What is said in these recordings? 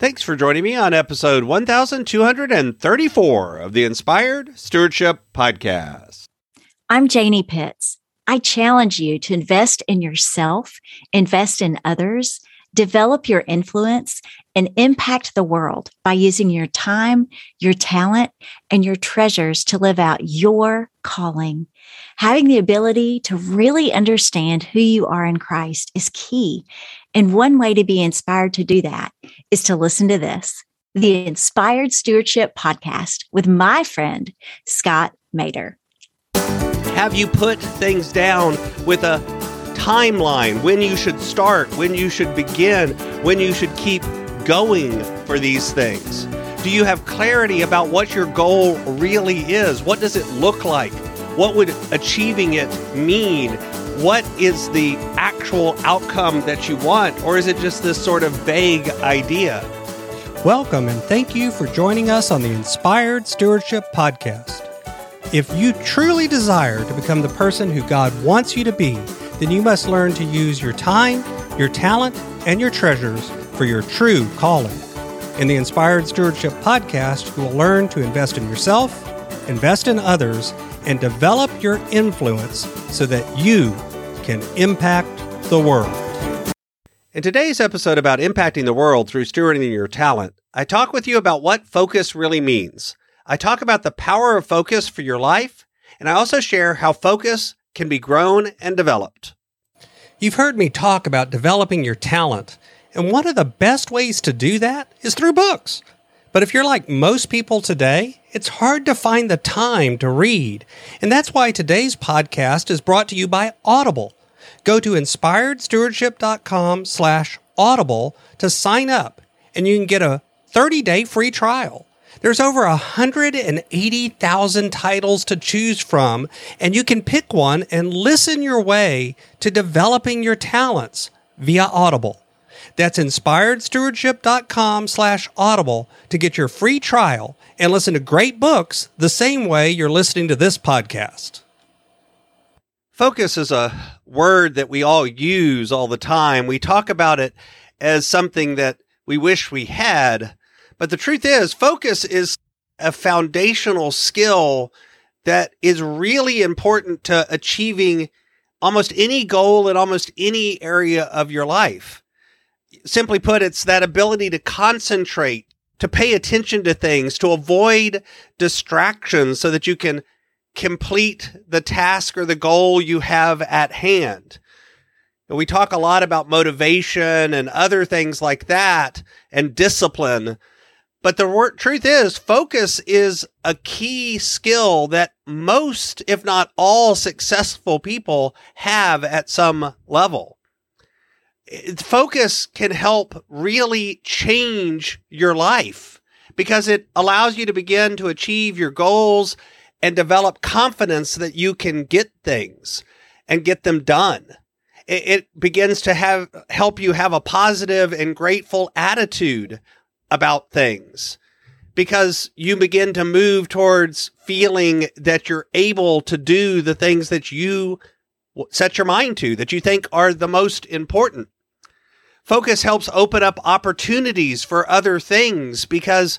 Thanks for joining me on episode 1234 of the Inspired Stewardship Podcast. I'm Janie Pitts. I challenge you to invest in yourself, invest in others, develop your influence, and impact the world by using your time, your talent, and your treasures to live out your calling. Having the ability to really understand who you are in Christ is key. And one way to be inspired to do that is to listen to this the Inspired Stewardship Podcast with my friend, Scott Maderer. Have you put things down with a timeline when you should start, when you should begin, when you should keep going for these things? Do you have clarity about what your goal really is? What does it look like? What would achieving it mean? What is the actual outcome that you want? Or is it just this sort of vague idea? Welcome and thank you for joining us on the Inspired Stewardship Podcast. If you truly desire to become the person who God wants you to be, then you must learn to use your time, your talent, and your treasures for your true calling. In the Inspired Stewardship Podcast, you will learn to invest in yourself, invest in others, and develop your influence so that you can impact the world. In today's episode about impacting the world through stewarding your talent, I talk with you about what focus really means. I talk about the power of focus for your life, and I also share how focus can be grown and developed. You've heard me talk about developing your talent, and one of the best ways to do that is through books. But if you're like most people today, it's hard to find the time to read. And that's why today's podcast is brought to you by Audible. Go to inspiredstewardship.com slash audible to sign up, and you can get a 30-day free trial. There's over 180,000 titles to choose from, and you can pick one and listen your way to developing your talents via Audible. That's inspiredstewardship.com slash audible to get your free trial and listen to great books the same way you're listening to this podcast. Focus is a word that we all use all the time. We talk about it as something that we wish we had. But the truth is, focus is a foundational skill that is really important to achieving almost any goal in almost any area of your life simply put, it's that ability to concentrate, to pay attention to things, to avoid distractions so that you can complete the task or the goal you have at hand. We talk a lot about motivation and other things like that and discipline. But the word, truth is, focus is a key skill that most, if not all, successful people have at some level focus can help really change your life because it allows you to begin to achieve your goals and develop confidence that you can get things and get them done. It, it begins to have help you have a positive and grateful attitude about things because you begin to move towards feeling that you're able to do the things that you set your mind to that you think are the most important. Focus helps open up opportunities for other things because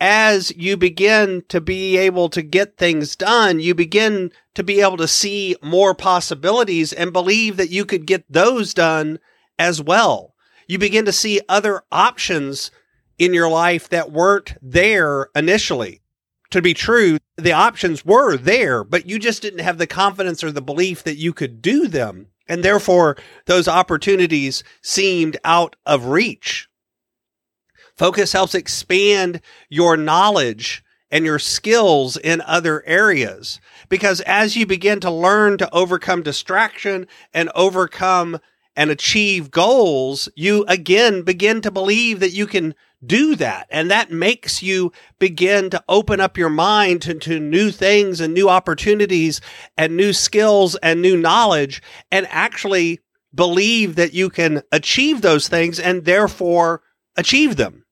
as you begin to be able to get things done, you begin to be able to see more possibilities and believe that you could get those done as well. You begin to see other options in your life that weren't there initially. To be true, the options were there, but you just didn't have the confidence or the belief that you could do them and therefore those opportunities seemed out of reach. Focus helps expand your knowledge and your skills in other areas because as you begin to learn to overcome distraction and overcome and achieve goals, you again begin to believe that you can do that. And that makes you begin to open up your mind to, to, new things and new opportunities and new skills and new knowledge and actually believe that you can achieve those things and therefore achieve them.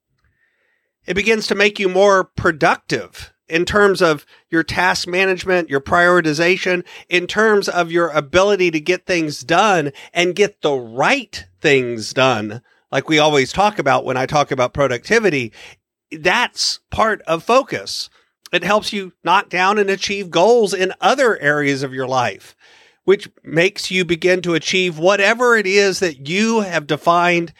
It begins to make you more productive in terms of your task management, your prioritization, in terms of your ability to get things done and get the right things done like we always talk about when I talk about productivity, that's part of focus. It helps you knock down and achieve goals in other areas of your life, which makes you begin to achieve whatever it is that you have defined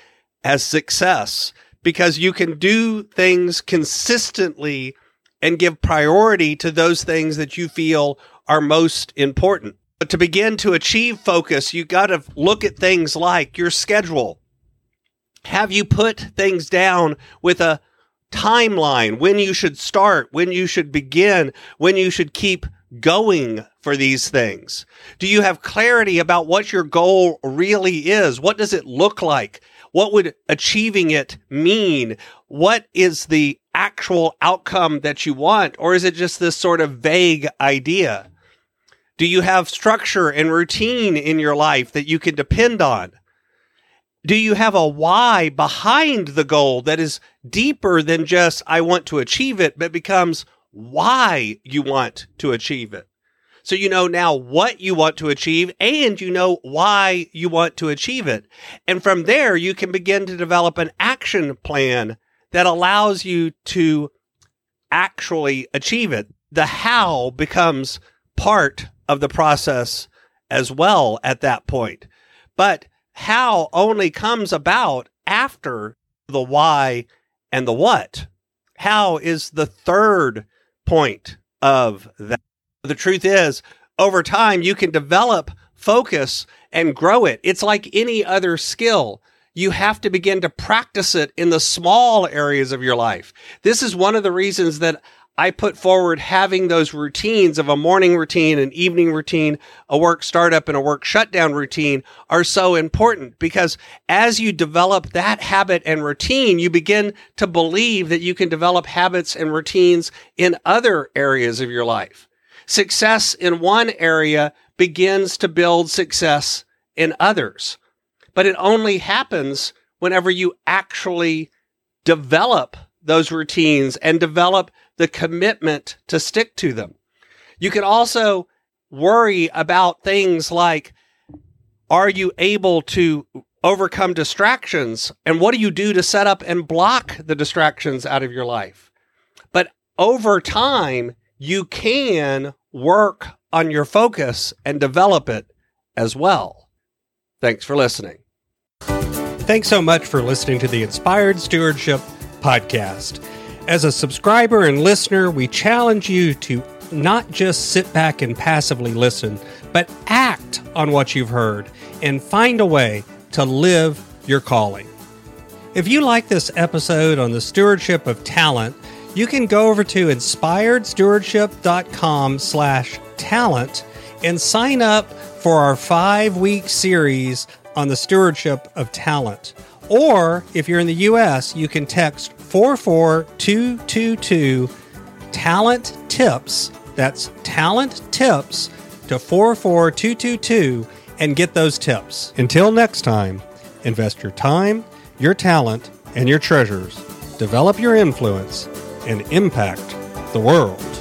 as success because you can do things consistently and give priority to those things that you feel are most important. But to begin to achieve focus, you got to look at things like your schedule. Have you put things down with a timeline when you should start, when you should begin, when you should keep going for these things? Do you have clarity about what your goal really is? What does it look like? What would achieving it mean? What is the actual outcome that you want? Or is it just this sort of vague idea? Do you have structure and routine in your life that you can depend on? Do you have a why behind the goal that is deeper than just, I want to achieve it, but becomes why you want to achieve it? So you know now what you want to achieve and you know why you want to achieve it. And from there, you can begin to develop an action plan that allows you to actually achieve it. The how becomes part of the process as well at that point. But how only comes about after the why and the what. How is the third point of that. The truth is, over time, you can develop focus and grow it. It's like any other skill. You have to begin to practice it in the small areas of your life. This is one of the reasons that I put forward having those routines of a morning routine, an evening routine, a work startup, and a work shutdown routine are so important because as you develop that habit and routine, you begin to believe that you can develop habits and routines in other areas of your life. Success in one area begins to build success in others, but it only happens whenever you actually develop those routines and develop the commitment to stick to them. You can also worry about things like are you able to overcome distractions? And what do you do to set up and block the distractions out of your life? But over time, you can work on your focus and develop it as well. Thanks for listening. Thanks so much for listening to the Inspired Stewardship Podcast. As a subscriber and listener, we challenge you to not just sit back and passively listen, but act on what you've heard and find a way to live your calling. If you like this episode on the stewardship of talent, you can go over to inspiredstewardship.com slash talent and sign up for our five-week series on the stewardship of talent. Or if you're in the U.S., you can text 44222 talent tips. That's talent tips to 44222 and get those tips. Until next time, invest your time, your talent, and your treasures. Develop your influence and impact the world.